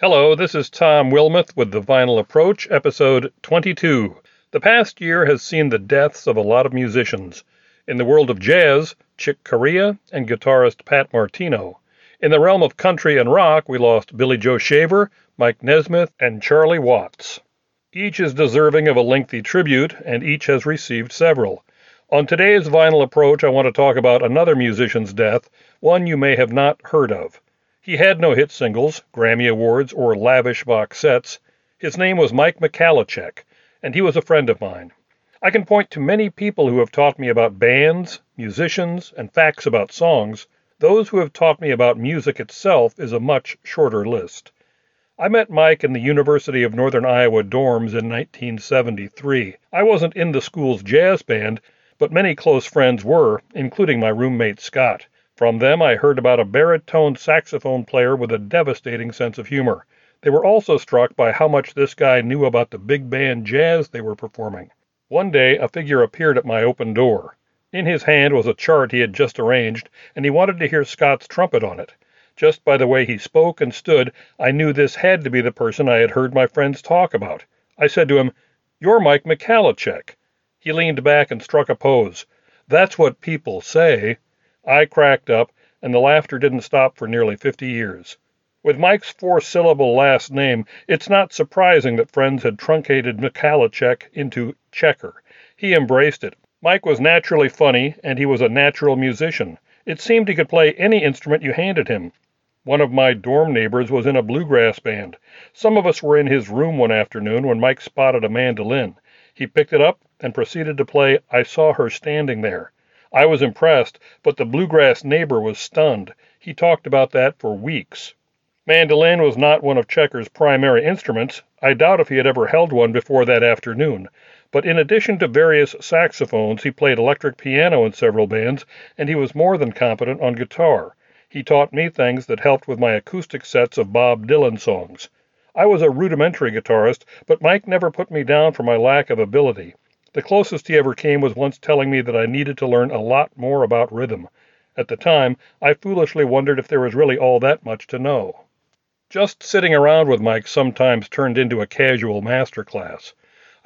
Hello, this is Tom Wilmoth with the Vinyl Approach, episode 22. The past year has seen the deaths of a lot of musicians. In the world of jazz, Chick Corea and guitarist Pat Martino. In the realm of country and rock, we lost Billy Joe Shaver, Mike Nesmith, and Charlie Watts. Each is deserving of a lengthy tribute, and each has received several. On today's Vinyl Approach, I want to talk about another musician's death, one you may have not heard of. He had no hit singles, Grammy Awards, or lavish box sets. His name was Mike Michalicek, and he was a friend of mine. I can point to many people who have taught me about bands, musicians, and facts about songs. Those who have taught me about music itself is a much shorter list. I met Mike in the University of Northern Iowa dorms in 1973. I wasn't in the school's jazz band, but many close friends were, including my roommate Scott. From them, I heard about a baritone saxophone player with a devastating sense of humor. They were also struck by how much this guy knew about the big band jazz they were performing. One day, a figure appeared at my open door. In his hand was a chart he had just arranged, and he wanted to hear Scott's trumpet on it. Just by the way he spoke and stood, I knew this had to be the person I had heard my friends talk about. I said to him, You're Mike Michalicek. He leaned back and struck a pose. That's what people say. I cracked up, and the laughter didn't stop for nearly 50 years. With Mike's four syllable last name, it's not surprising that friends had truncated Michalicek into Checker. He embraced it. Mike was naturally funny, and he was a natural musician. It seemed he could play any instrument you handed him. One of my dorm neighbors was in a bluegrass band. Some of us were in his room one afternoon when Mike spotted a mandolin. He picked it up and proceeded to play I Saw Her Standing There. I was impressed, but the bluegrass neighbor was stunned. He talked about that for weeks. Mandolin was not one of Checker's primary instruments. I doubt if he had ever held one before that afternoon. But in addition to various saxophones, he played electric piano in several bands, and he was more than competent on guitar. He taught me things that helped with my acoustic sets of Bob Dylan songs. I was a rudimentary guitarist, but Mike never put me down for my lack of ability. The closest he ever came was once telling me that I needed to learn a lot more about rhythm. At the time, I foolishly wondered if there was really all that much to know. Just sitting around with Mike sometimes turned into a casual master class.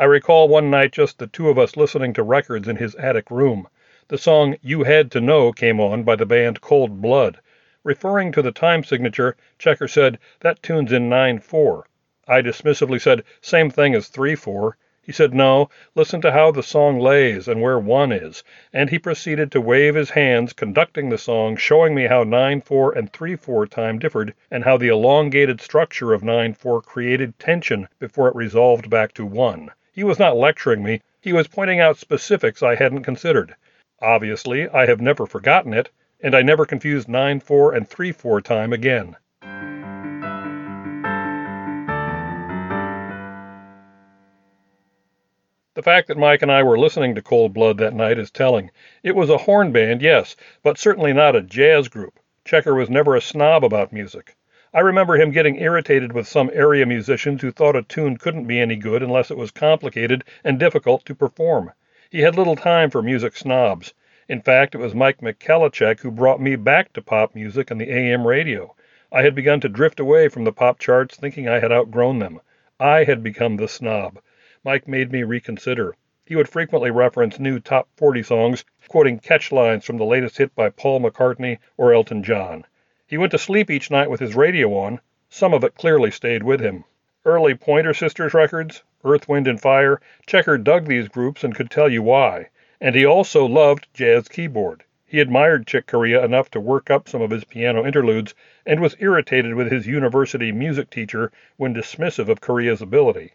I recall one night just the two of us listening to records in his attic room. The song You Had to Know came on by the band Cold Blood. Referring to the time signature, Checker said, That tune's in 9 4. I dismissively said, Same thing as 3 4. He said, No, listen to how the song lays and where one is. And he proceeded to wave his hands, conducting the song, showing me how 9 4 and 3 4 time differed, and how the elongated structure of 9 4 created tension before it resolved back to 1. He was not lecturing me, he was pointing out specifics I hadn't considered. Obviously, I have never forgotten it, and I never confused 9 4 and 3 4 time again. The fact that Mike and I were listening to Cold Blood that night is telling. It was a horn band, yes, but certainly not a jazz group. Checker was never a snob about music. I remember him getting irritated with some area musicians who thought a tune couldn't be any good unless it was complicated and difficult to perform. He had little time for music snobs. In fact, it was Mike Michalicek who brought me back to pop music and the AM radio. I had begun to drift away from the pop charts thinking I had outgrown them. I had become the snob. Mike made me reconsider. He would frequently reference new top 40 songs, quoting catch lines from the latest hit by Paul McCartney or Elton John. He went to sleep each night with his radio on. Some of it clearly stayed with him. Early Pointer Sisters records, Earth, Wind, and Fire, Checker dug these groups and could tell you why. And he also loved jazz keyboard. He admired Chick Corea enough to work up some of his piano interludes and was irritated with his university music teacher when dismissive of Corea's ability.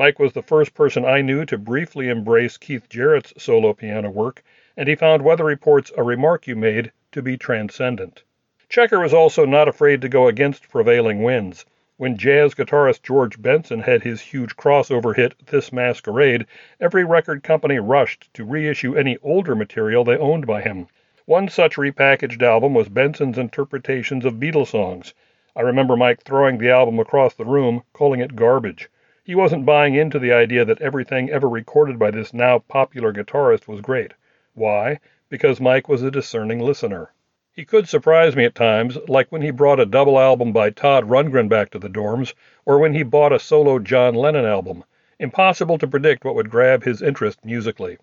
Mike was the first person I knew to briefly embrace Keith Jarrett's solo piano work, and he found Weather Report's A Remark You Made to be transcendent. Checker was also not afraid to go against prevailing winds. When jazz guitarist George Benson had his huge crossover hit This Masquerade, every record company rushed to reissue any older material they owned by him. One such repackaged album was Benson's interpretations of Beatles songs. I remember Mike throwing the album across the room, calling it garbage. He wasn't buying into the idea that everything ever recorded by this now popular guitarist was great. Why? Because Mike was a discerning listener. He could surprise me at times, like when he brought a double album by Todd Rundgren back to the dorms, or when he bought a solo John Lennon album. Impossible to predict what would grab his interest musically.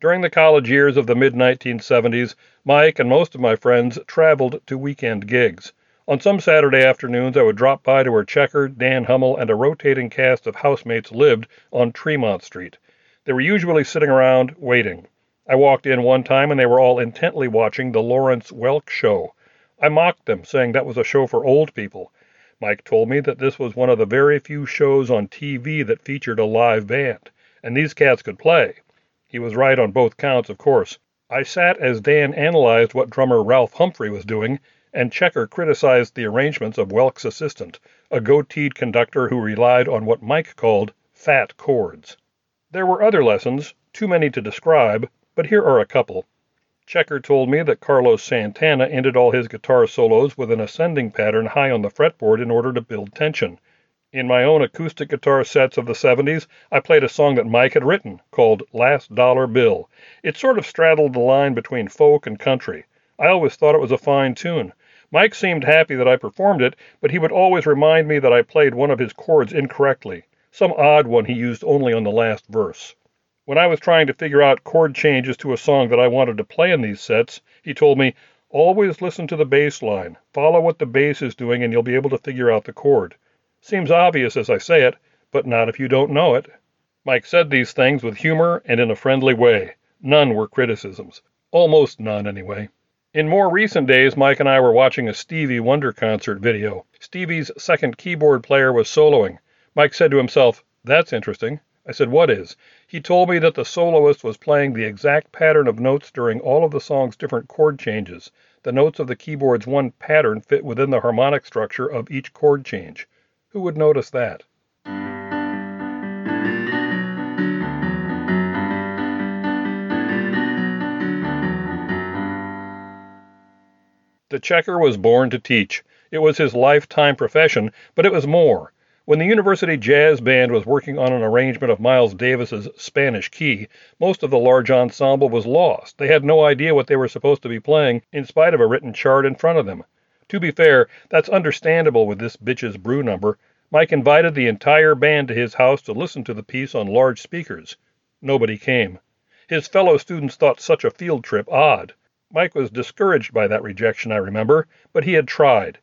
During the college years of the mid 1970s, Mike and most of my friends traveled to weekend gigs. On some Saturday afternoons, I would drop by to where Checker, Dan Hummel, and a rotating cast of housemates lived on Tremont Street. They were usually sitting around waiting. I walked in one time and they were all intently watching the Lawrence Welk show. I mocked them, saying that was a show for old people. Mike told me that this was one of the very few shows on TV that featured a live band, and these cats could play. He was right on both counts, of course. I sat as Dan analyzed what drummer Ralph Humphrey was doing, and Checker criticized the arrangements of Welk's assistant, a goateed conductor who relied on what Mike called fat chords. There were other lessons, too many to describe, but here are a couple. Checker told me that Carlos Santana ended all his guitar solos with an ascending pattern high on the fretboard in order to build tension. In my own acoustic guitar sets of the 70s, I played a song that Mike had written called Last Dollar Bill. It sort of straddled the line between folk and country. I always thought it was a fine tune. Mike seemed happy that I performed it, but he would always remind me that I played one of his chords incorrectly some odd one he used only on the last verse. When I was trying to figure out chord changes to a song that I wanted to play in these sets, he told me, always listen to the bass line, follow what the bass is doing, and you'll be able to figure out the chord. Seems obvious as I say it, but not if you don't know it. Mike said these things with humor and in a friendly way. None were criticisms. Almost none, anyway. In more recent days, Mike and I were watching a Stevie Wonder concert video. Stevie's second keyboard player was soloing. Mike said to himself, That's interesting. I said, What is? He told me that the soloist was playing the exact pattern of notes during all of the song's different chord changes. The notes of the keyboard's one pattern fit within the harmonic structure of each chord change. Who would notice that? The checker was born to teach. It was his lifetime profession, but it was more. When the University Jazz Band was working on an arrangement of Miles Davis's Spanish Key, most of the large ensemble was lost. They had no idea what they were supposed to be playing, in spite of a written chart in front of them. To be fair, that's understandable with this Bitches Brew number. Mike invited the entire band to his house to listen to the piece on large speakers. Nobody came. His fellow students thought such a field trip odd. Mike was discouraged by that rejection, I remember, but he had tried.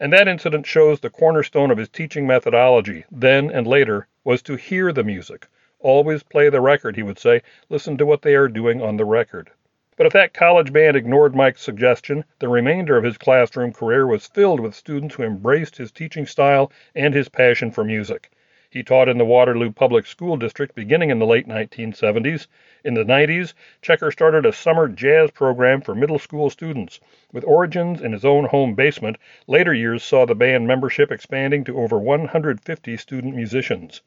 And that incident shows the cornerstone of his teaching methodology, then and later, was to hear the music. Always play the record, he would say. Listen to what they are doing on the record. But if that college band ignored Mike's suggestion, the remainder of his classroom career was filled with students who embraced his teaching style and his passion for music. He taught in the Waterloo Public School District beginning in the late 1970s. In the 90s, Checker started a summer jazz program for middle school students. With origins in his own home basement, later years saw the band membership expanding to over 150 student musicians.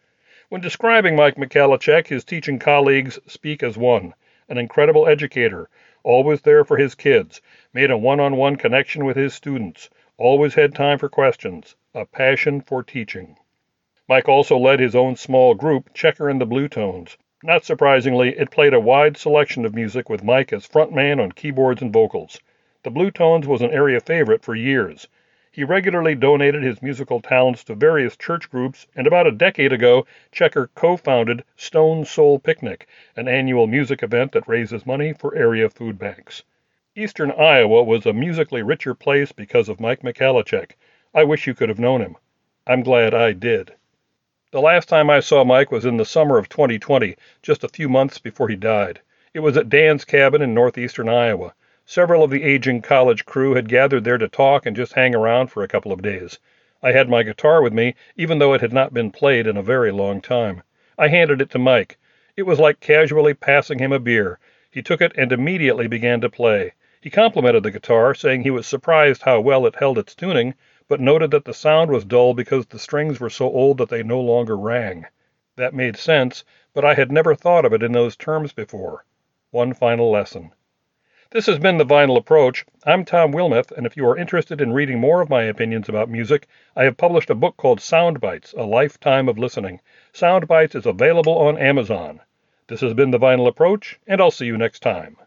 When describing Mike Michalicek, his teaching colleagues speak as one an incredible educator, always there for his kids, made a one on one connection with his students, always had time for questions, a passion for teaching. Mike also led his own small group, Checker and the Bluetones. Not surprisingly, it played a wide selection of music with Mike as frontman on keyboards and vocals. The Bluetones was an area favorite for years. He regularly donated his musical talents to various church groups, and about a decade ago, Checker co founded Stone Soul Picnic, an annual music event that raises money for area food banks. Eastern Iowa was a musically richer place because of Mike Michalicek. I wish you could have known him. I'm glad I did. The last time I saw Mike was in the summer of 2020, just a few months before he died. It was at Dan's cabin in northeastern Iowa. Several of the aging college crew had gathered there to talk and just hang around for a couple of days. I had my guitar with me, even though it had not been played in a very long time. I handed it to Mike. It was like casually passing him a beer. He took it and immediately began to play. He complimented the guitar, saying he was surprised how well it held its tuning, but noted that the sound was dull because the strings were so old that they no longer rang. That made sense, but I had never thought of it in those terms before. One final lesson. This has been the Vinyl Approach. I'm Tom Wilmoth, and if you are interested in reading more of my opinions about music, I have published a book called Sound Bites A Lifetime of Listening. Sound Bites is available on Amazon. This has been the Vinyl Approach, and I'll see you next time.